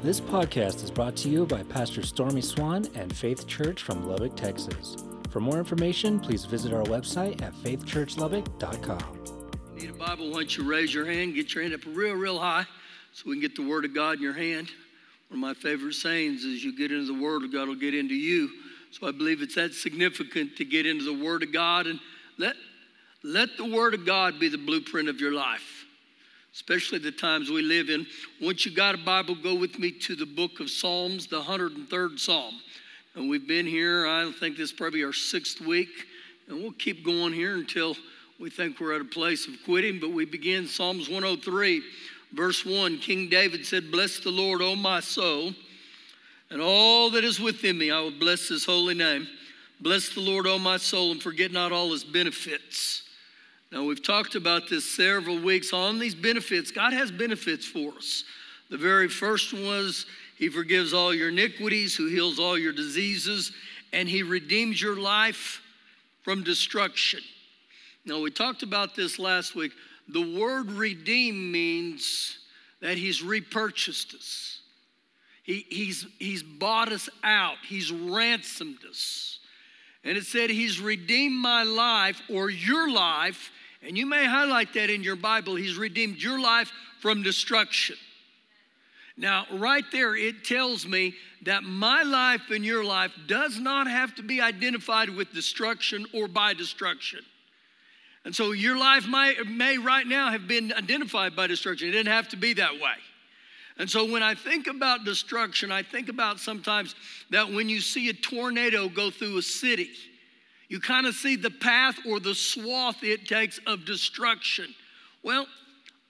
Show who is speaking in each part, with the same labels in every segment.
Speaker 1: This podcast is brought to you by Pastor Stormy Swan and Faith Church from Lubbock, Texas. For more information, please visit our website at faithchurchlubbock.com.
Speaker 2: Need a Bible? Why don't you raise your hand, get your hand up real, real high so we can get the Word of God in your hand. One of my favorite sayings is you get into the Word of God will get into you. So I believe it's that significant to get into the Word of God and let, let the Word of God be the blueprint of your life, especially the times we live in. Once you got a Bible, go with me to the book of Psalms, the 103rd Psalm. And we've been here, I think this is probably our sixth week, and we'll keep going here until we think we're at a place of quitting. But we begin Psalms 103, verse 1. King David said, Bless the Lord, O my soul and all that is within me, I will bless his holy name. Bless the Lord, O my soul, and forget not all his benefits. Now, we've talked about this several weeks on these benefits. God has benefits for us. The very first one was He forgives all your iniquities, who heals all your diseases, and He redeems your life from destruction. Now, we talked about this last week. The word redeem means that He's repurchased us. He, he's, he's bought us out, He's ransomed us. And it said, He's redeemed my life or your life. And you may highlight that in your Bible. He's redeemed your life from destruction. Now, right there, it tells me that my life and your life does not have to be identified with destruction or by destruction. And so your life might, may right now have been identified by destruction. It didn't have to be that way. And so when I think about destruction, I think about sometimes that when you see a tornado go through a city, you kind of see the path or the swath it takes of destruction. Well,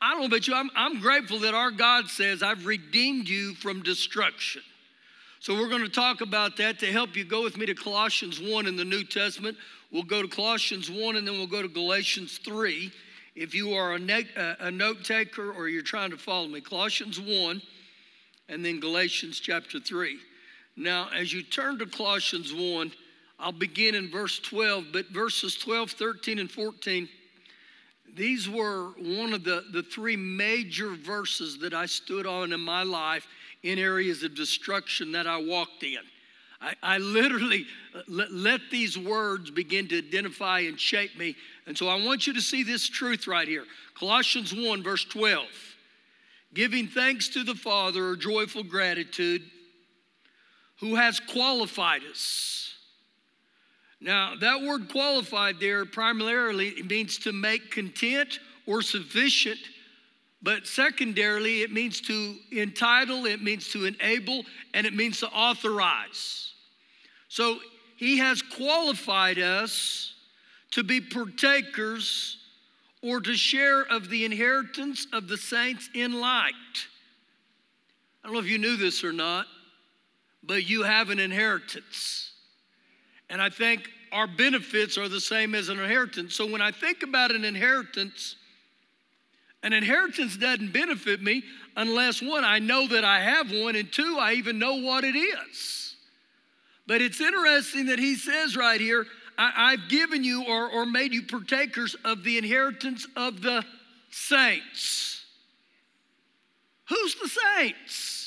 Speaker 2: I don't know about you, I'm, I'm grateful that our God says, I've redeemed you from destruction. So we're going to talk about that to help you. Go with me to Colossians 1 in the New Testament. We'll go to Colossians 1 and then we'll go to Galatians 3 if you are a, ne- a note taker or you're trying to follow me, Colossians 1 and then Galatians chapter 3. Now, as you turn to Colossians 1, I'll begin in verse 12, but verses 12, 13, and 14, these were one of the, the three major verses that I stood on in my life in areas of destruction that I walked in. I, I literally let, let these words begin to identify and shape me and so I want you to see this truth right here Colossians 1, verse 12. Giving thanks to the Father or joyful gratitude who has qualified us. Now, that word qualified there primarily means to make content or sufficient, but secondarily, it means to entitle, it means to enable, and it means to authorize. So, He has qualified us to be partakers or to share of the inheritance of the saints in light. I don't know if you knew this or not, but you have an inheritance. And I think our benefits are the same as an inheritance. So when I think about an inheritance, an inheritance doesn't benefit me unless one, I know that I have one, and two, I even know what it is. But it's interesting that he says right here, I, have given you or, or made you partakers of the inheritance of the saints. Who's the saints?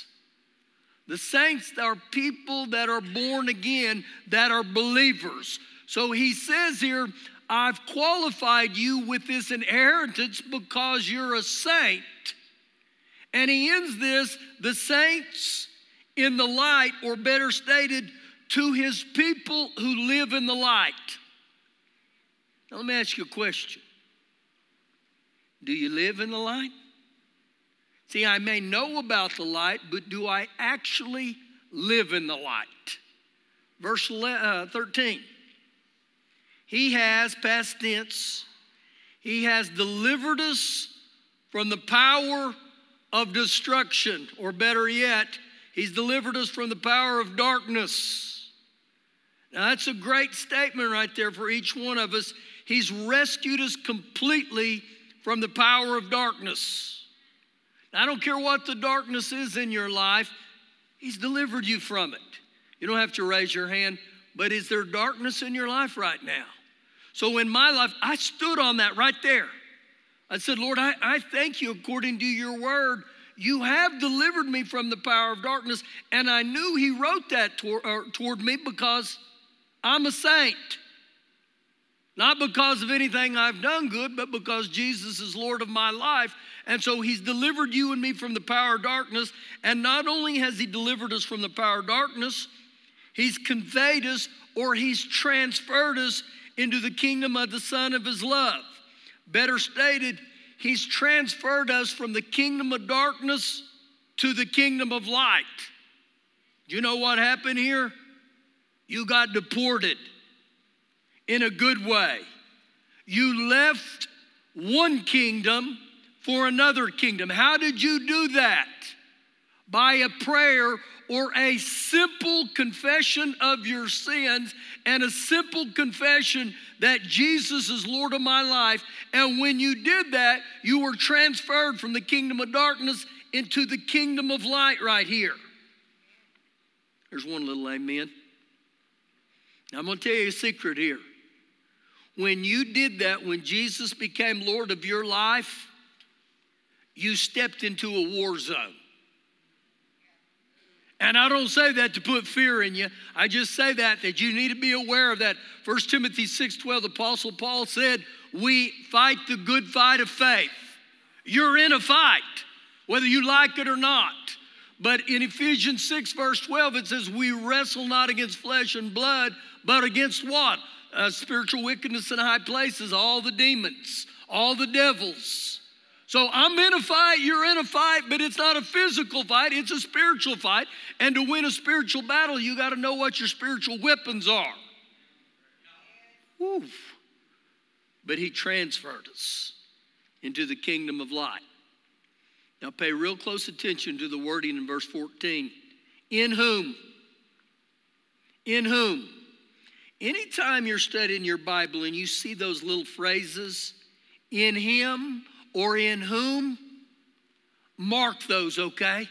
Speaker 2: The saints are people that are born again, that are believers. So he says here, I've qualified you with this inheritance because you're a saint. And he ends this the saints in the light, or better stated, to his people who live in the light. Now, let me ask you a question Do you live in the light? See, I may know about the light, but do I actually live in the light? Verse uh, 13. He has, past tense, He has delivered us from the power of destruction, or better yet, He's delivered us from the power of darkness. Now, that's a great statement right there for each one of us. He's rescued us completely from the power of darkness. I don't care what the darkness is in your life, He's delivered you from it. You don't have to raise your hand, but is there darkness in your life right now? So, in my life, I stood on that right there. I said, Lord, I, I thank you according to your word. You have delivered me from the power of darkness. And I knew he wrote that toward me because I'm a saint. Not because of anything I've done good, but because Jesus is Lord of my life. And so he's delivered you and me from the power of darkness. And not only has he delivered us from the power of darkness, he's conveyed us or he's transferred us into the kingdom of the Son of his love. Better stated, he's transferred us from the kingdom of darkness to the kingdom of light. Do you know what happened here? You got deported in a good way. You left one kingdom for another kingdom. How did you do that? By a prayer or a simple confession of your sins and a simple confession that Jesus is Lord of my life. And when you did that, you were transferred from the kingdom of darkness into the kingdom of light right here. There's one little amen. Now, I'm going to tell you a secret here. When you did that, when Jesus became Lord of your life, you stepped into a war zone. And I don't say that to put fear in you. I just say that that you need to be aware of that. 1 Timothy 6:12, the Apostle Paul said, We fight the good fight of faith. You're in a fight, whether you like it or not. But in Ephesians 6, verse 12, it says, We wrestle not against flesh and blood, but against what? Uh, spiritual wickedness in high places, all the demons, all the devils. So I'm in a fight, you're in a fight, but it's not a physical fight, it's a spiritual fight. And to win a spiritual battle, you got to know what your spiritual weapons are. Oof. But he transferred us into the kingdom of light. Now pay real close attention to the wording in verse 14. In whom? In whom? Anytime you're studying your Bible and you see those little phrases, in him, or in whom, mark those, okay?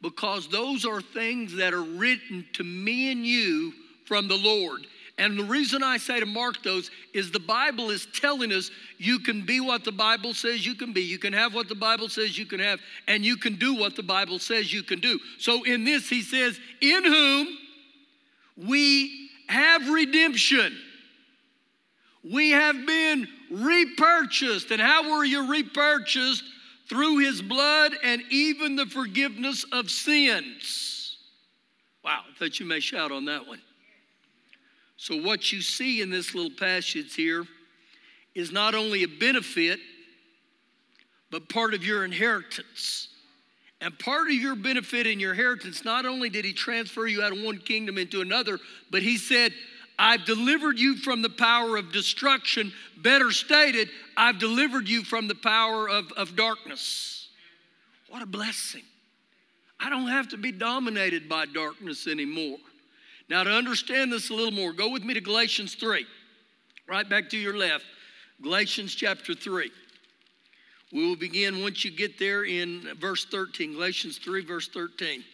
Speaker 2: Because those are things that are written to me and you from the Lord. And the reason I say to mark those is the Bible is telling us you can be what the Bible says you can be. You can have what the Bible says you can have, and you can do what the Bible says you can do. So in this, he says, In whom we have redemption. We have been repurchased. And how were you repurchased? Through his blood and even the forgiveness of sins. Wow, I thought you may shout on that one. So, what you see in this little passage here is not only a benefit, but part of your inheritance. And part of your benefit and your inheritance, not only did he transfer you out of one kingdom into another, but he said, I've delivered you from the power of destruction. Better stated, I've delivered you from the power of, of darkness. What a blessing. I don't have to be dominated by darkness anymore. Now, to understand this a little more, go with me to Galatians 3, right back to your left. Galatians chapter 3. We will begin once you get there in verse 13. Galatians 3, verse 13.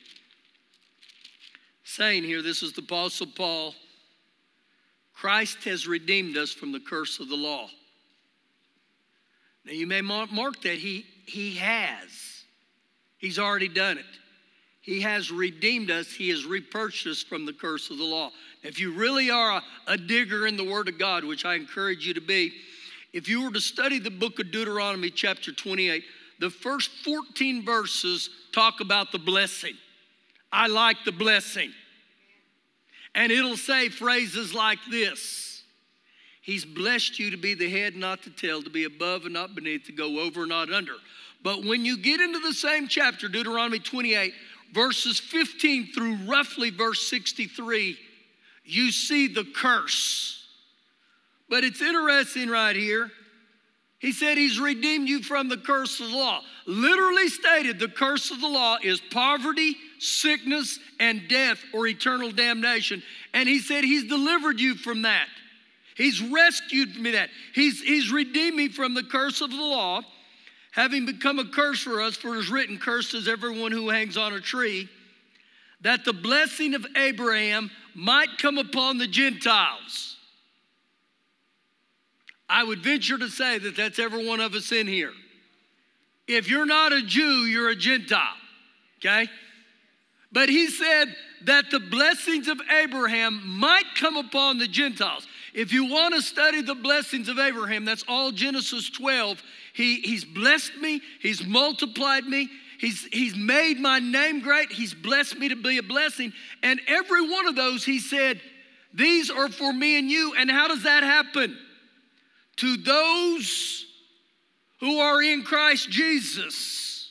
Speaker 2: Saying here, this is the Apostle Paul Christ has redeemed us from the curse of the law. Now you may mark that he, he has. He's already done it. He has redeemed us. He has repurchased us from the curse of the law. If you really are a, a digger in the Word of God, which I encourage you to be, if you were to study the book of Deuteronomy, chapter 28, the first 14 verses talk about the blessing. I like the blessing. And it'll say phrases like this He's blessed you to be the head, not the tail, to be above and not beneath, to go over and not under. But when you get into the same chapter, Deuteronomy 28, verses 15 through roughly verse 63, you see the curse. But it's interesting right here. He said he's redeemed you from the curse of the law. Literally stated, the curse of the law is poverty, sickness, and death or eternal damnation. And he said, He's delivered you from that. He's rescued me that. He's, he's redeemed me from the curse of the law, having become a curse for us, for it is written, Cursed is everyone who hangs on a tree, that the blessing of Abraham might come upon the Gentiles. I would venture to say that that's every one of us in here. if you're not a Jew, you're a Gentile, okay? But he said that the blessings of Abraham might come upon the Gentiles. If you want to study the blessings of Abraham, that's all Genesis 12. He, he's blessed me, he's multiplied me, he's, he's made my name great, he's blessed me to be a blessing. And every one of those, he said, These are for me and you. And how does that happen? To those who are in Christ Jesus.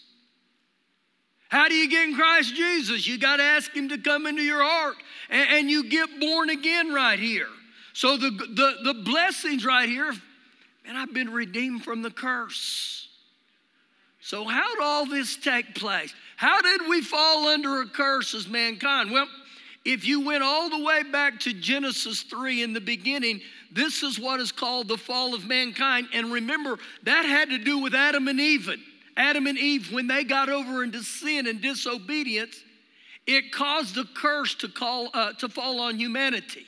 Speaker 2: How do you get in Christ Jesus? You got to ask Him to come into your heart, and, and you get born again right here. So the, the, the blessings right here, and I've been redeemed from the curse. So, how did all this take place? How did we fall under a curse as mankind? Well, if you went all the way back to Genesis 3 in the beginning, this is what is called the fall of mankind. And remember, that had to do with Adam and Eve. Adam and Eve, when they got over into sin and disobedience, it caused a curse to, call, uh, to fall on humanity.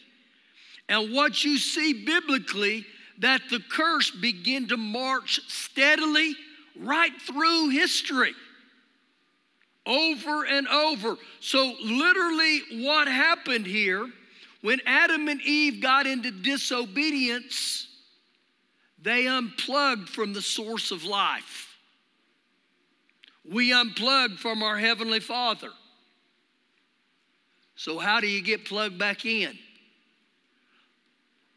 Speaker 2: And what you see biblically, that the curse began to march steadily right through history over and over. So, literally, what happened here when Adam and Eve got into disobedience, they unplugged from the source of life. We unplugged from our Heavenly Father. So, how do you get plugged back in?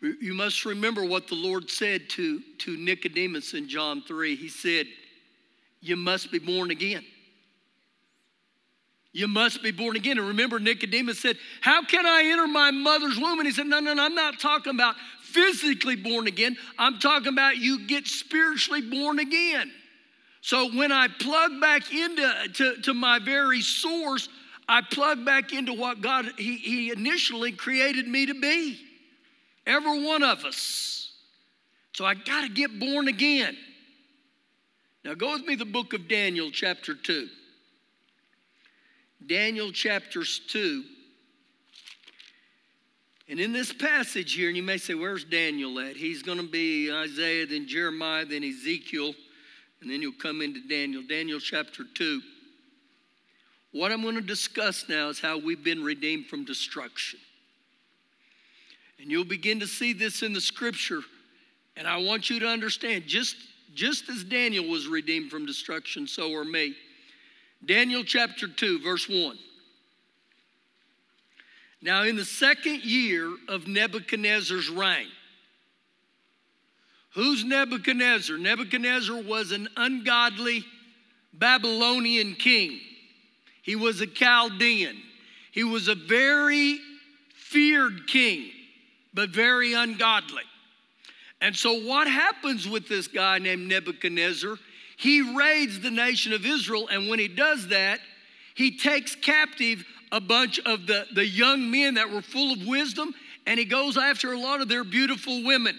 Speaker 2: You must remember what the Lord said to, to Nicodemus in John 3. He said, You must be born again. You must be born again. And remember, Nicodemus said, How can I enter my mother's womb? And he said, No, no, no, I'm not talking about physically born again. I'm talking about you get spiritually born again. So when I plug back into to, to my very source, I plug back into what God he, he initially created me to be. Every one of us. So I got to get born again. Now go with me the book of Daniel, chapter 2. Daniel chapters 2. And in this passage here, and you may say, Where's Daniel at? He's going to be Isaiah, then Jeremiah, then Ezekiel, and then you'll come into Daniel. Daniel chapter 2. What I'm going to discuss now is how we've been redeemed from destruction. And you'll begin to see this in the scripture. And I want you to understand just, just as Daniel was redeemed from destruction, so are me. Daniel chapter 2, verse 1. Now, in the second year of Nebuchadnezzar's reign, who's Nebuchadnezzar? Nebuchadnezzar was an ungodly Babylonian king, he was a Chaldean, he was a very feared king, but very ungodly. And so, what happens with this guy named Nebuchadnezzar? He raids the nation of Israel. And when he does that, he takes captive a bunch of the, the young men that were full of wisdom and he goes after a lot of their beautiful women.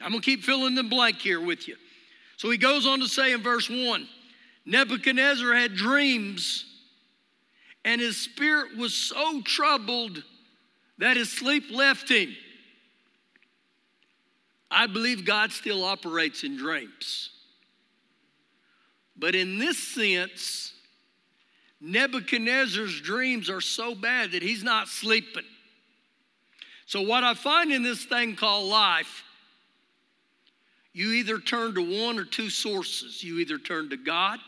Speaker 2: I'm gonna keep filling the blank here with you. So he goes on to say in verse 1 Nebuchadnezzar had dreams, and his spirit was so troubled that his sleep left him. I believe God still operates in dreams. But in this sense, Nebuchadnezzar's dreams are so bad that he's not sleeping. So, what I find in this thing called life, you either turn to one or two sources. You either turn to God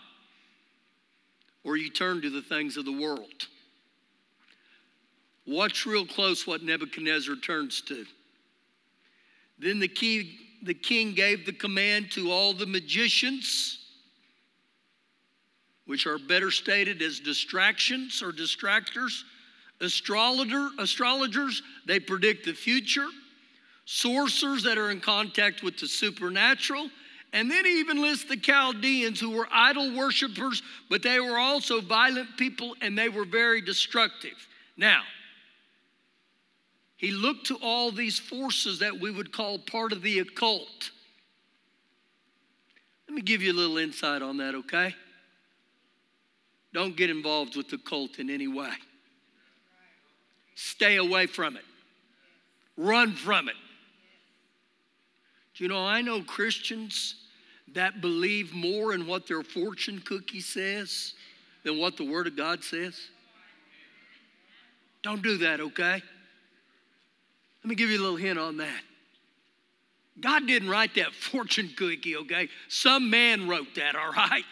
Speaker 2: or you turn to the things of the world. Watch real close what Nebuchadnezzar turns to. Then the, key, the king gave the command to all the magicians which are better stated as distractions or distractors. Astrologer, astrologers, they predict the future. Sorcerers that are in contact with the supernatural. And then he even lists the Chaldeans who were idol worshippers, but they were also violent people and they were very destructive. Now, he looked to all these forces that we would call part of the occult. Let me give you a little insight on that, okay? Don't get involved with the cult in any way. Stay away from it. Run from it. Do you know, I know Christians that believe more in what their fortune cookie says than what the Word of God says? Don't do that, okay? Let me give you a little hint on that. God didn't write that fortune cookie, okay? Some man wrote that, all right?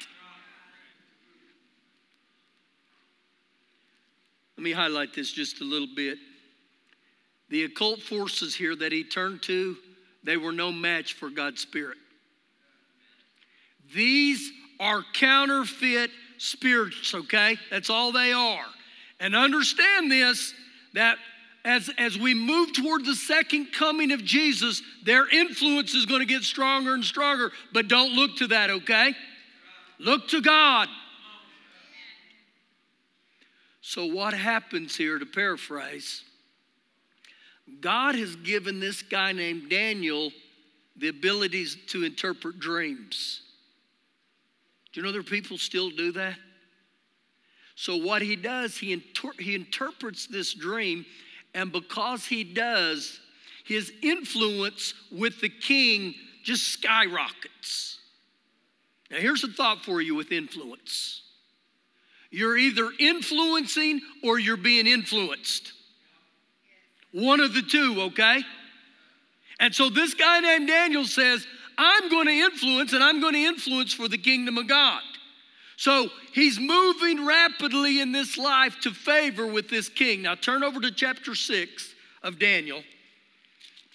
Speaker 2: Let me highlight this just a little bit. The occult forces here that he turned to, they were no match for God's Spirit. These are counterfeit spirits, okay? That's all they are. And understand this that as, as we move toward the second coming of Jesus, their influence is going to get stronger and stronger. But don't look to that, okay? Look to God. So, what happens here, to paraphrase, God has given this guy named Daniel the abilities to interpret dreams. Do you know there are people still do that? So, what he does, he, inter- he interprets this dream, and because he does, his influence with the king just skyrockets. Now, here's a thought for you with influence you're either influencing or you're being influenced. One of the two, okay? And so this guy named Daniel says, I'm going to influence and I'm going to influence for the kingdom of God. So he's moving rapidly in this life to favor with this king. Now turn over to chapter 6 of Daniel.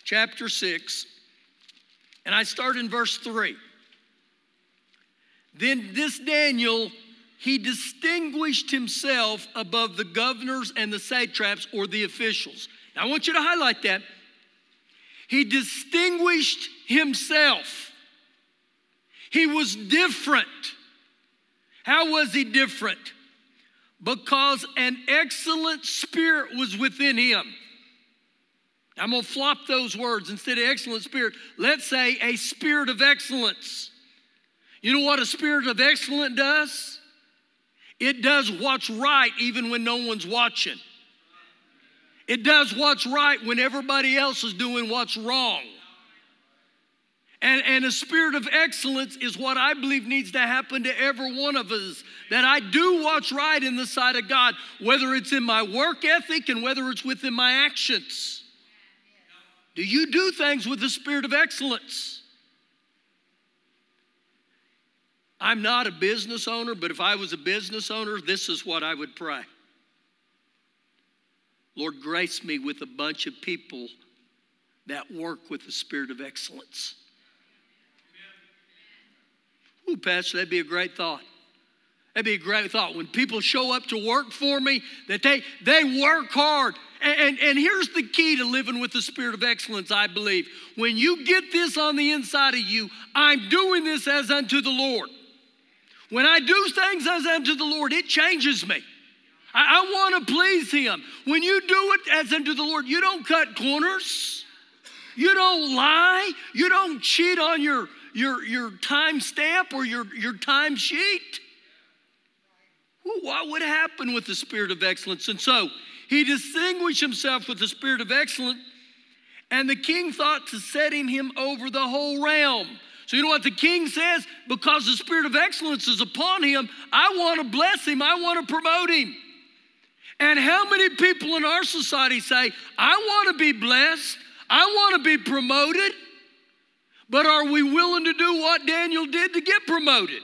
Speaker 2: Chapter 6. And I start in verse 3. Then this Daniel he distinguished himself above the governors and the satraps or the officials. Now, I want you to highlight that. He distinguished himself. He was different. How was he different? Because an excellent spirit was within him. I'm going to flop those words instead of excellent spirit. Let's say a spirit of excellence. You know what a spirit of excellence does? It does what's right even when no one's watching. It does what's right when everybody else is doing what's wrong. And, and a spirit of excellence is what I believe needs to happen to every one of us. That I do what's right in the sight of God, whether it's in my work ethic and whether it's within my actions. Do you do things with the spirit of excellence? I'm not a business owner, but if I was a business owner, this is what I would pray. Lord, grace me with a bunch of people that work with the spirit of excellence. Ooh, Pastor, that'd be a great thought. That'd be a great thought. When people show up to work for me, that they, they work hard. And, and, and here's the key to living with the spirit of excellence, I believe. When you get this on the inside of you, I'm doing this as unto the Lord. When I do things as unto the Lord, it changes me. I, I want to please Him. When you do it as unto the Lord, you don't cut corners. You don't lie. You don't cheat on your, your, your time stamp or your, your time sheet. what would happen with the spirit of excellence? And so he distinguished himself with the spirit of excellence, and the king thought to setting him over the whole realm. So, you know what the king says? Because the spirit of excellence is upon him, I want to bless him, I want to promote him. And how many people in our society say, I want to be blessed, I want to be promoted, but are we willing to do what Daniel did to get promoted?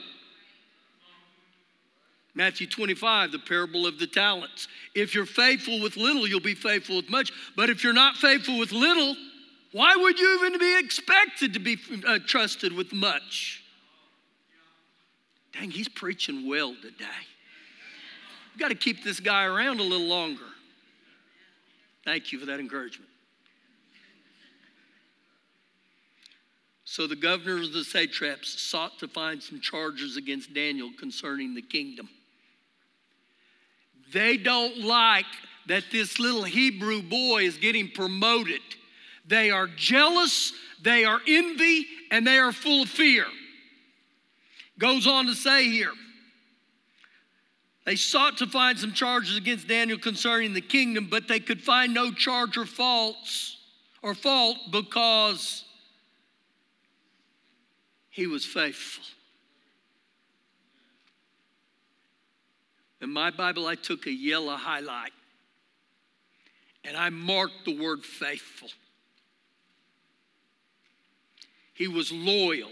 Speaker 2: Matthew 25, the parable of the talents. If you're faithful with little, you'll be faithful with much. But if you're not faithful with little, why would you even be expected to be uh, trusted with much? Dang, he's preaching well today. We've got to keep this guy around a little longer. Thank you for that encouragement. So the governors of the satraps sought to find some charges against Daniel concerning the kingdom. They don't like that this little Hebrew boy is getting promoted they are jealous, they are envy, and they are full of fear. Goes on to say here, they sought to find some charges against Daniel concerning the kingdom, but they could find no charge or faults or fault because he was faithful. In my Bible, I took a yellow highlight and I marked the word faithful. He was loyal.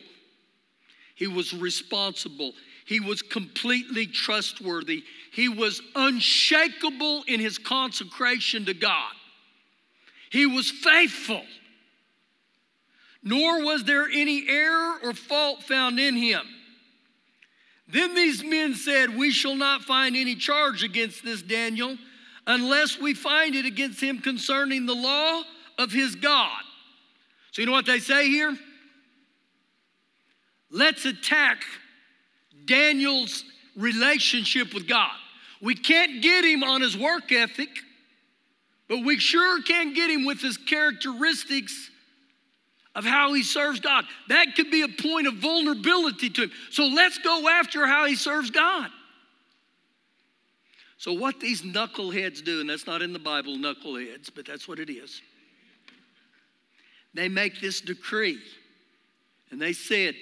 Speaker 2: He was responsible. He was completely trustworthy. He was unshakable in his consecration to God. He was faithful. Nor was there any error or fault found in him. Then these men said, We shall not find any charge against this Daniel unless we find it against him concerning the law of his God. So, you know what they say here? Let's attack Daniel's relationship with God. We can't get him on his work ethic, but we sure can get him with his characteristics of how he serves God. That could be a point of vulnerability to him. So let's go after how he serves God. So, what these knuckleheads do, and that's not in the Bible, knuckleheads, but that's what it is. They make this decree. And they said,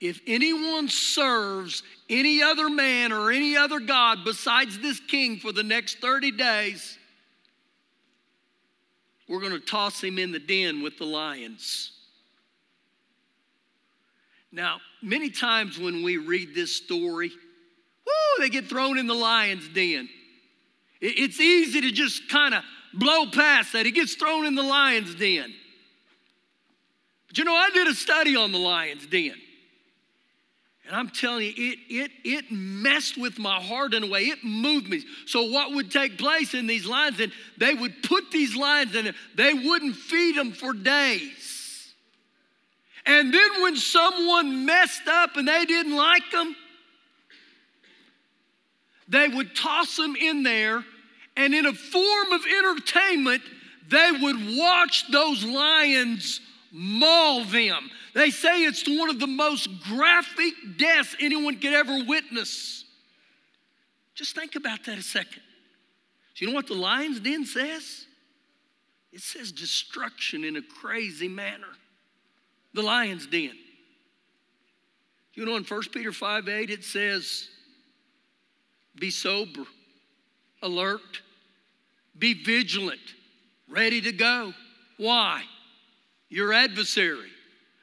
Speaker 2: if anyone serves any other man or any other God besides this king for the next 30 days, we're going to toss him in the den with the lions. Now, many times when we read this story, whoo, they get thrown in the lion's den. It's easy to just kind of blow past that. He gets thrown in the lion's den. But you know, I did a study on the lion's den. And I'm telling you, it, it, it messed with my heart in a way. It moved me. So, what would take place in these lions? And they would put these lions in, they wouldn't feed them for days. And then when someone messed up and they didn't like them, they would toss them in there, and in a form of entertainment, they would watch those lions maul them. They say it's one of the most graphic deaths anyone could ever witness. Just think about that a second. Do you know what the lion's den says? It says destruction in a crazy manner the lion's den. You know, in 1 Peter 5 8, it says, Be sober, alert, be vigilant, ready to go. Why? Your adversary,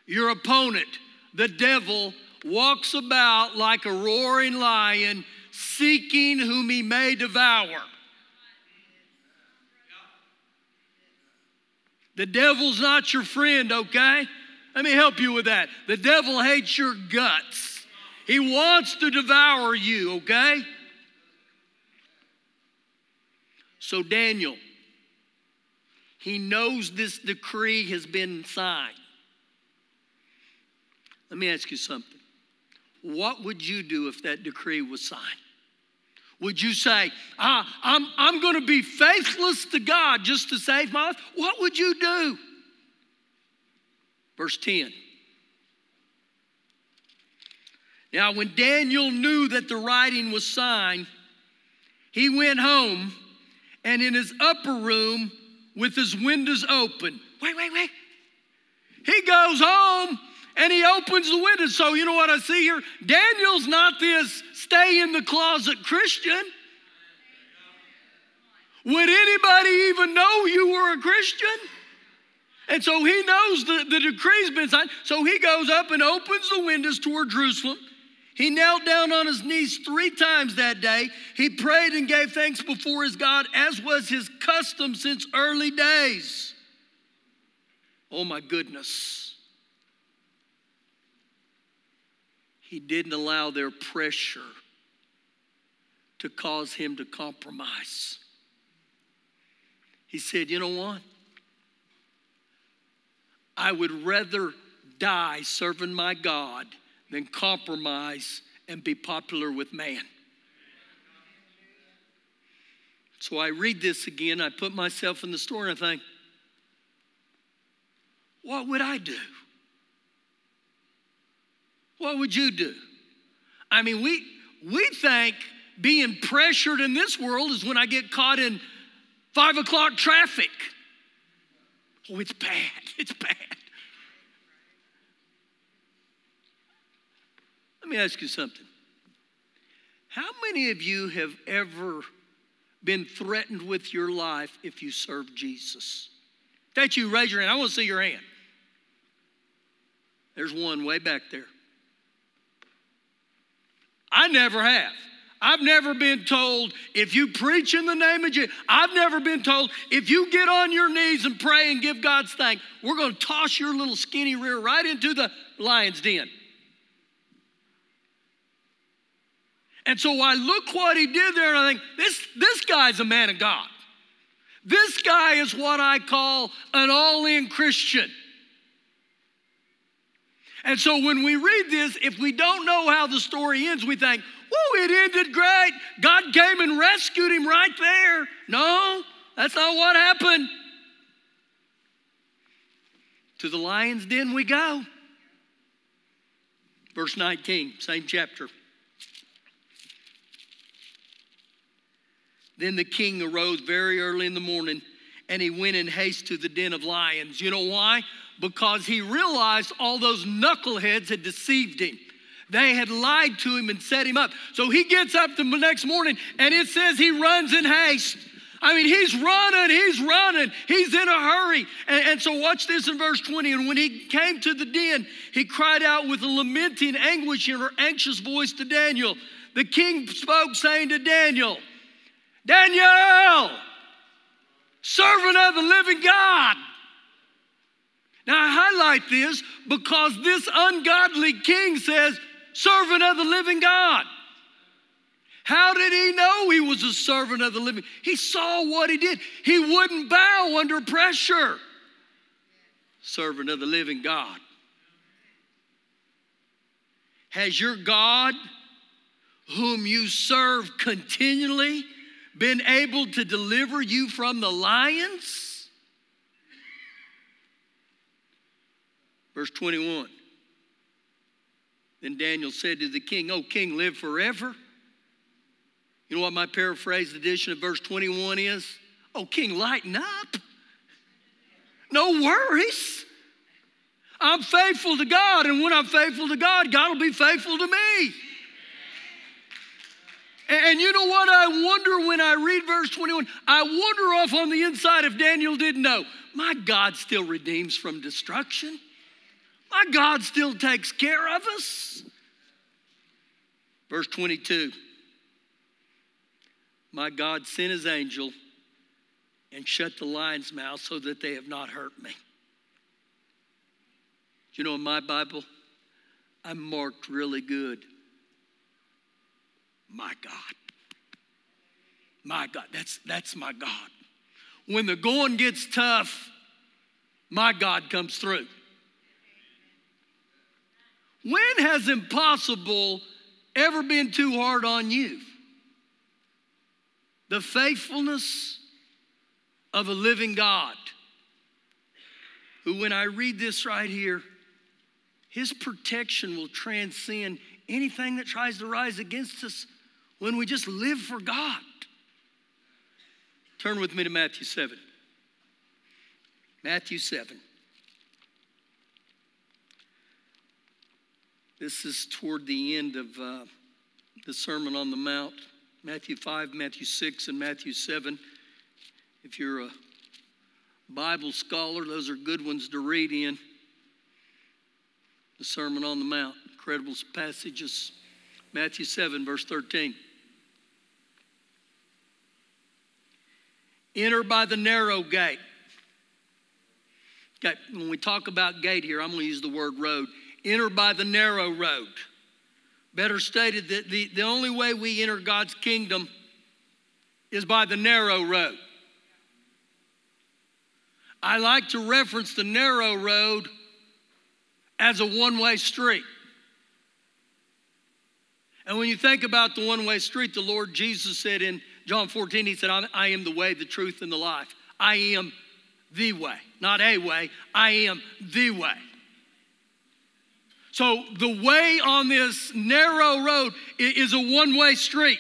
Speaker 2: your opponent, the devil, walks about like a roaring lion, seeking whom he may devour. The devil's not your friend, okay? Let me help you with that. The devil hates your guts. He wants to devour you, okay? So, Daniel, he knows this decree has been signed. Let me ask you something. What would you do if that decree was signed? Would you say, ah, I'm, I'm going to be faithless to God just to save my life? What would you do? Verse 10. Now, when Daniel knew that the writing was signed, he went home and in his upper room with his windows open. Wait, wait, wait. He goes home and he opens the window. So, you know what I see here? Daniel's not this stay in the closet Christian. Would anybody even know you were a Christian? And so he knows the, the decree's been signed. So he goes up and opens the windows toward Jerusalem. He knelt down on his knees three times that day. He prayed and gave thanks before his God, as was his custom since early days. Oh my goodness. He didn't allow their pressure to cause him to compromise. He said, You know what? I would rather die serving my God than compromise and be popular with man. So I read this again, I put myself in the store and I think, what would I do? What would you do? I mean, we, we think being pressured in this world is when I get caught in five o'clock traffic. Oh, it's bad. It's bad. Let me ask you something. How many of you have ever been threatened with your life if you serve Jesus? That you raise your hand. I want to see your hand. There's one way back there. I never have. I've never been told if you preach in the name of Jesus, I've never been told if you get on your knees and pray and give God's thanks, we're going to toss your little skinny rear right into the lion's den. And so I look what he did there and I think, this, this guy's a man of God. This guy is what I call an all in Christian. And so when we read this, if we don't know how the story ends, we think, whoa, it ended great. God came and rescued him right there. No, that's not what happened. To the lion's den we go. Verse 19, same chapter. Then the king arose very early in the morning and he went in haste to the den of lions. You know why? Because he realized all those knuckleheads had deceived him. They had lied to him and set him up. So he gets up the next morning and it says he runs in haste. I mean, he's running, he's running, he's in a hurry. And, and, so, watch this in verse 20. And when he came to the den, he cried out with a lamenting, anguish, in an anxious voice to Daniel. The king spoke, saying to Daniel, Daniel, servant of the living God. Now I highlight this because this ungodly king says, servant of the living God. How did he know he was a servant of the living? He saw what he did. He wouldn't bow under pressure. Servant of the living God. Has your God, whom you serve continually, been able to deliver you from the lions? Verse 21. Then Daniel said to the king, Oh, king, live forever. You know what my paraphrased edition of verse 21 is? Oh, king, lighten up. No worries. I'm faithful to God, and when I'm faithful to God, God will be faithful to me. And you know what? I wonder when I read verse 21, I wonder off on the inside if Daniel didn't know. My God still redeems from destruction. My God still takes care of us. Verse 22 My God sent his angel and shut the lion's mouth so that they have not hurt me. You know, in my Bible, I'm marked really good my God. My God. That's, that's my God. When the going gets tough, my God comes through. When has impossible ever been too hard on you? The faithfulness of a living God, who, when I read this right here, his protection will transcend anything that tries to rise against us when we just live for God. Turn with me to Matthew 7. Matthew 7. This is toward the end of uh, the Sermon on the Mount. Matthew 5, Matthew 6, and Matthew 7. If you're a Bible scholar, those are good ones to read in. The Sermon on the Mount, incredible passages. Matthew 7, verse 13. Enter by the narrow gate. Okay, when we talk about gate here, I'm going to use the word road. Enter by the narrow road. Better stated that the, the only way we enter God's kingdom is by the narrow road. I like to reference the narrow road as a one way street. And when you think about the one way street, the Lord Jesus said in John 14, he said, I am the way, the truth, and the life. I am the way, not a way. I am the way. So the way on this narrow road is a one way street.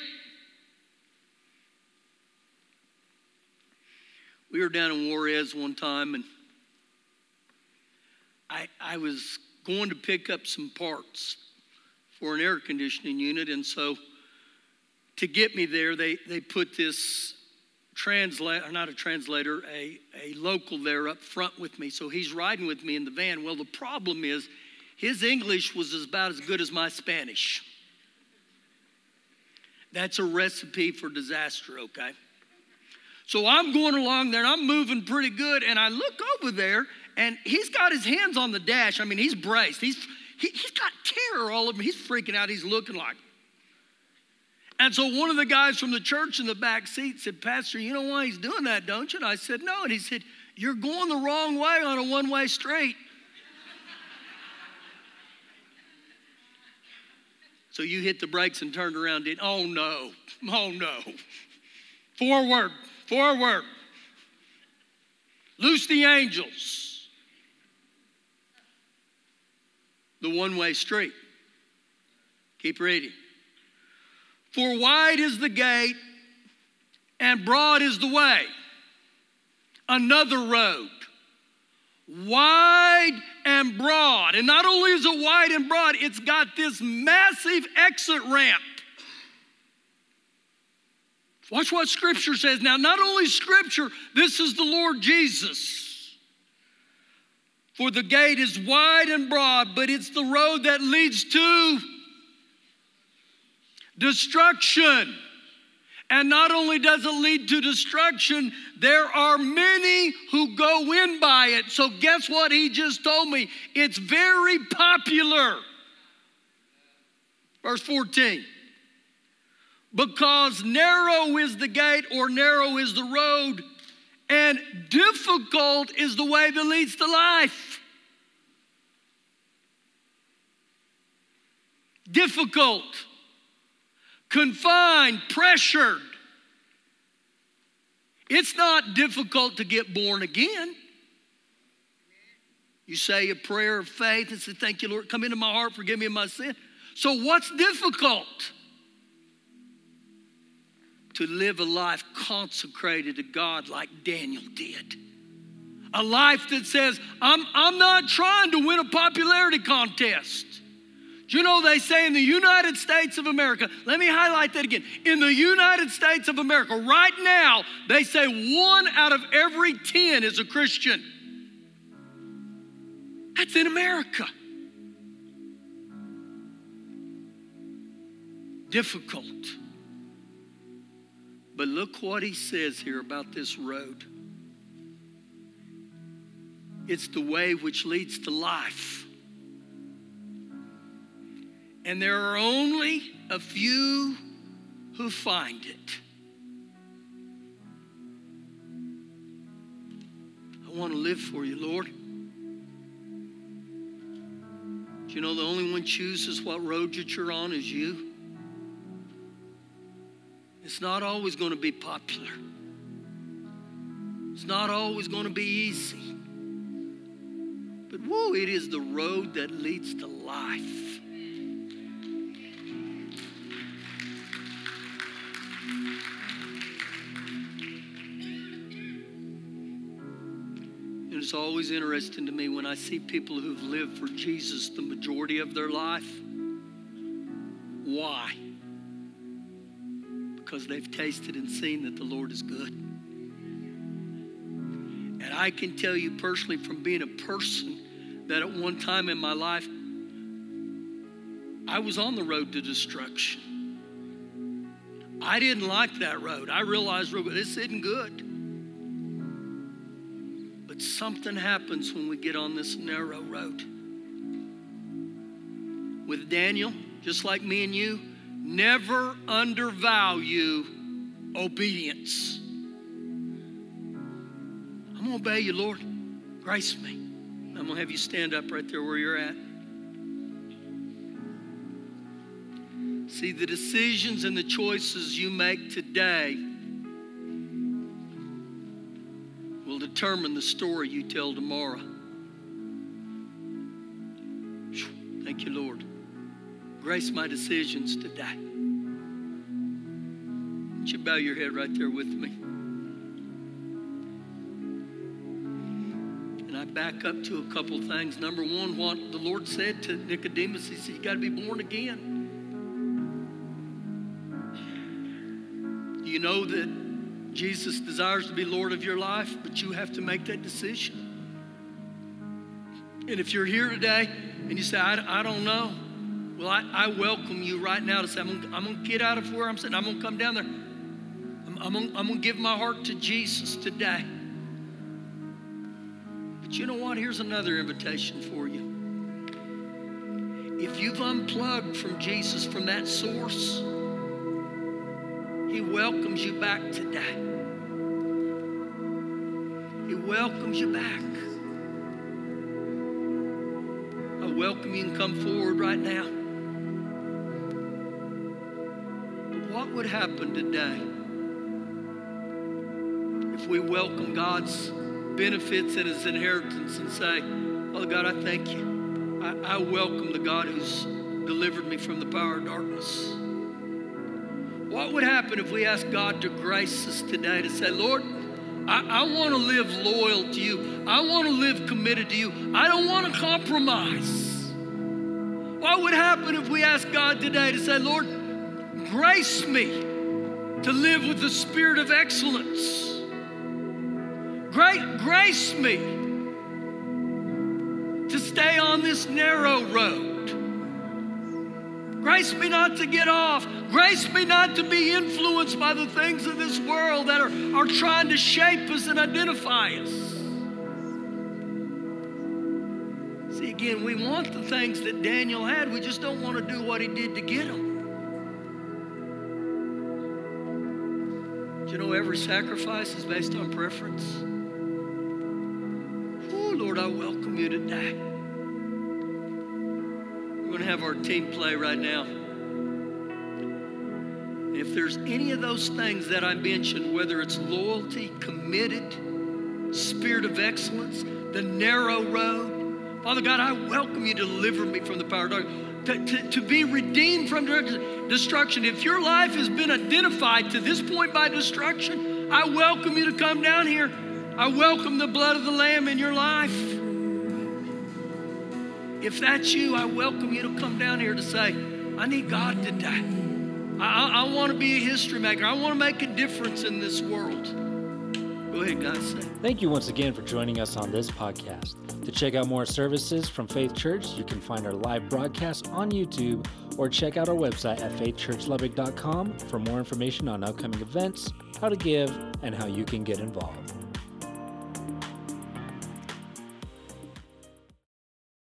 Speaker 2: We were down in Juarez one time, and I, I was going to pick up some parts for an air conditioning unit. And so to get me there, they, they put this translator, not a translator, a, a local there up front with me. So he's riding with me in the van. Well, the problem is his English was about as good as my Spanish. That's a recipe for disaster, okay? So I'm going along there and I'm moving pretty good. And I look over there and he's got his hands on the dash. I mean, he's braced. He's, he, has got terror all over him. He's freaking out. He's looking like. And so one of the guys from the church in the back seat said, Pastor, you know why he's doing that, don't you? And I said, No. And he said, You're going the wrong way on a one way street. So you hit the brakes and turned around. Did oh no, oh no, forward, forward. Loose the angels. The one way street. Keep reading. For wide is the gate and broad is the way. Another road wide and broad. And not only is it wide and broad, it's got this massive exit ramp. Watch what Scripture says. Now, not only Scripture, this is the Lord Jesus. For the gate is wide and broad, but it's the road that leads to destruction. And not only does it lead to destruction, there are many who go in by it. So, guess what he just told me? It's very popular. Verse 14. Because narrow is the gate or narrow is the road, and difficult is the way that leads to life. Difficult confined, pressured. It's not difficult to get born again. You say a prayer of faith and say, Thank you, Lord, come into my heart, forgive me of my sin. So, what's difficult? To live a life consecrated to God like Daniel did. A life that says, I'm, I'm not trying to win a popularity contest. Do you know they say in the United States of America, let me highlight that again. In the United States of America, right now, they say one out of every 10 is a Christian. That's in America. Difficult. But look what he says here about this road. It's the way which leads to life and there are only a few who find it. I want to live for you, Lord. You know the only one chooses what road that you're on is you? It's not always going to be popular. It's not always going to be easy. But whoa, it is the road that leads to life. It's always interesting to me when I see people who've lived for Jesus the majority of their life. Why? Because they've tasted and seen that the Lord is good. And I can tell you personally from being a person that at one time in my life, I was on the road to destruction. I didn't like that road. I realized this isn't good something happens when we get on this narrow road. With Daniel, just like me and you, never undervalue obedience. I'm going to obey you, Lord. Grace me. I'm going to have you stand up right there where you're at. See, the decisions and the choices you make today determine the story you tell tomorrow. Thank you, Lord. Grace my decisions today. Would you bow your head right there with me? And I back up to a couple things. Number one, what the Lord said to Nicodemus, he said, You got to be born again. You know that Jesus desires to be Lord of your life, but you have to make that decision. And if you're here today and you say, I, I don't know, well, I, I, welcome you right now to say, I'm I'm gonna, get out of where I'm sitting. I'm going to come down there. I'm, I'm I'm gonna give my heart to Jesus today. But you know what? Here's another invitation for you. If you've unplugged from Jesus, from that source, He welcomes you back today. He welcomes you back. I welcome you and come forward right now. But what would happen today if we welcome God's benefits and His inheritance and say, Father God, I thank you. I, I welcome the God who's delivered me from the power of darkness. What would happen if we asked God to grace us today to say, Lord, I, I want to live loyal to you. I want to live committed to you. I don't want to compromise. What would happen if we asked God today to say, Lord, grace me to live with the spirit of excellence? Great, grace me to stay on this narrow road. Grace me not to get off. Grace me not to be influenced by the things of this world that are, are trying to shape us and identify us. See, again, we want the things that Daniel had, we just don't want to do what he did to get them. Do you know every sacrifice is based on preference? Oh, Lord, I welcome you today going to have our team play right now. If there's any of those things that I mentioned, whether it's loyalty, committed, spirit of excellence, the narrow road, Father God, I welcome you to deliver me from the power of darkness. To, to, to be redeemed from destruction. If your life has been identified to this point by destruction, I welcome you to come down here. I welcome the blood of the Lamb in your life. If that's you, I welcome you to come down here to say, I need God today. I, I want to be a history maker. I want to make a difference in this world. Go ahead, guys.
Speaker 1: Thank you once again for joining us on this podcast. To check out more services from Faith Church, you can find our live broadcast on YouTube or check out our website at faithchurchlubbock.com for more information on upcoming events, how to give, and how you can get involved.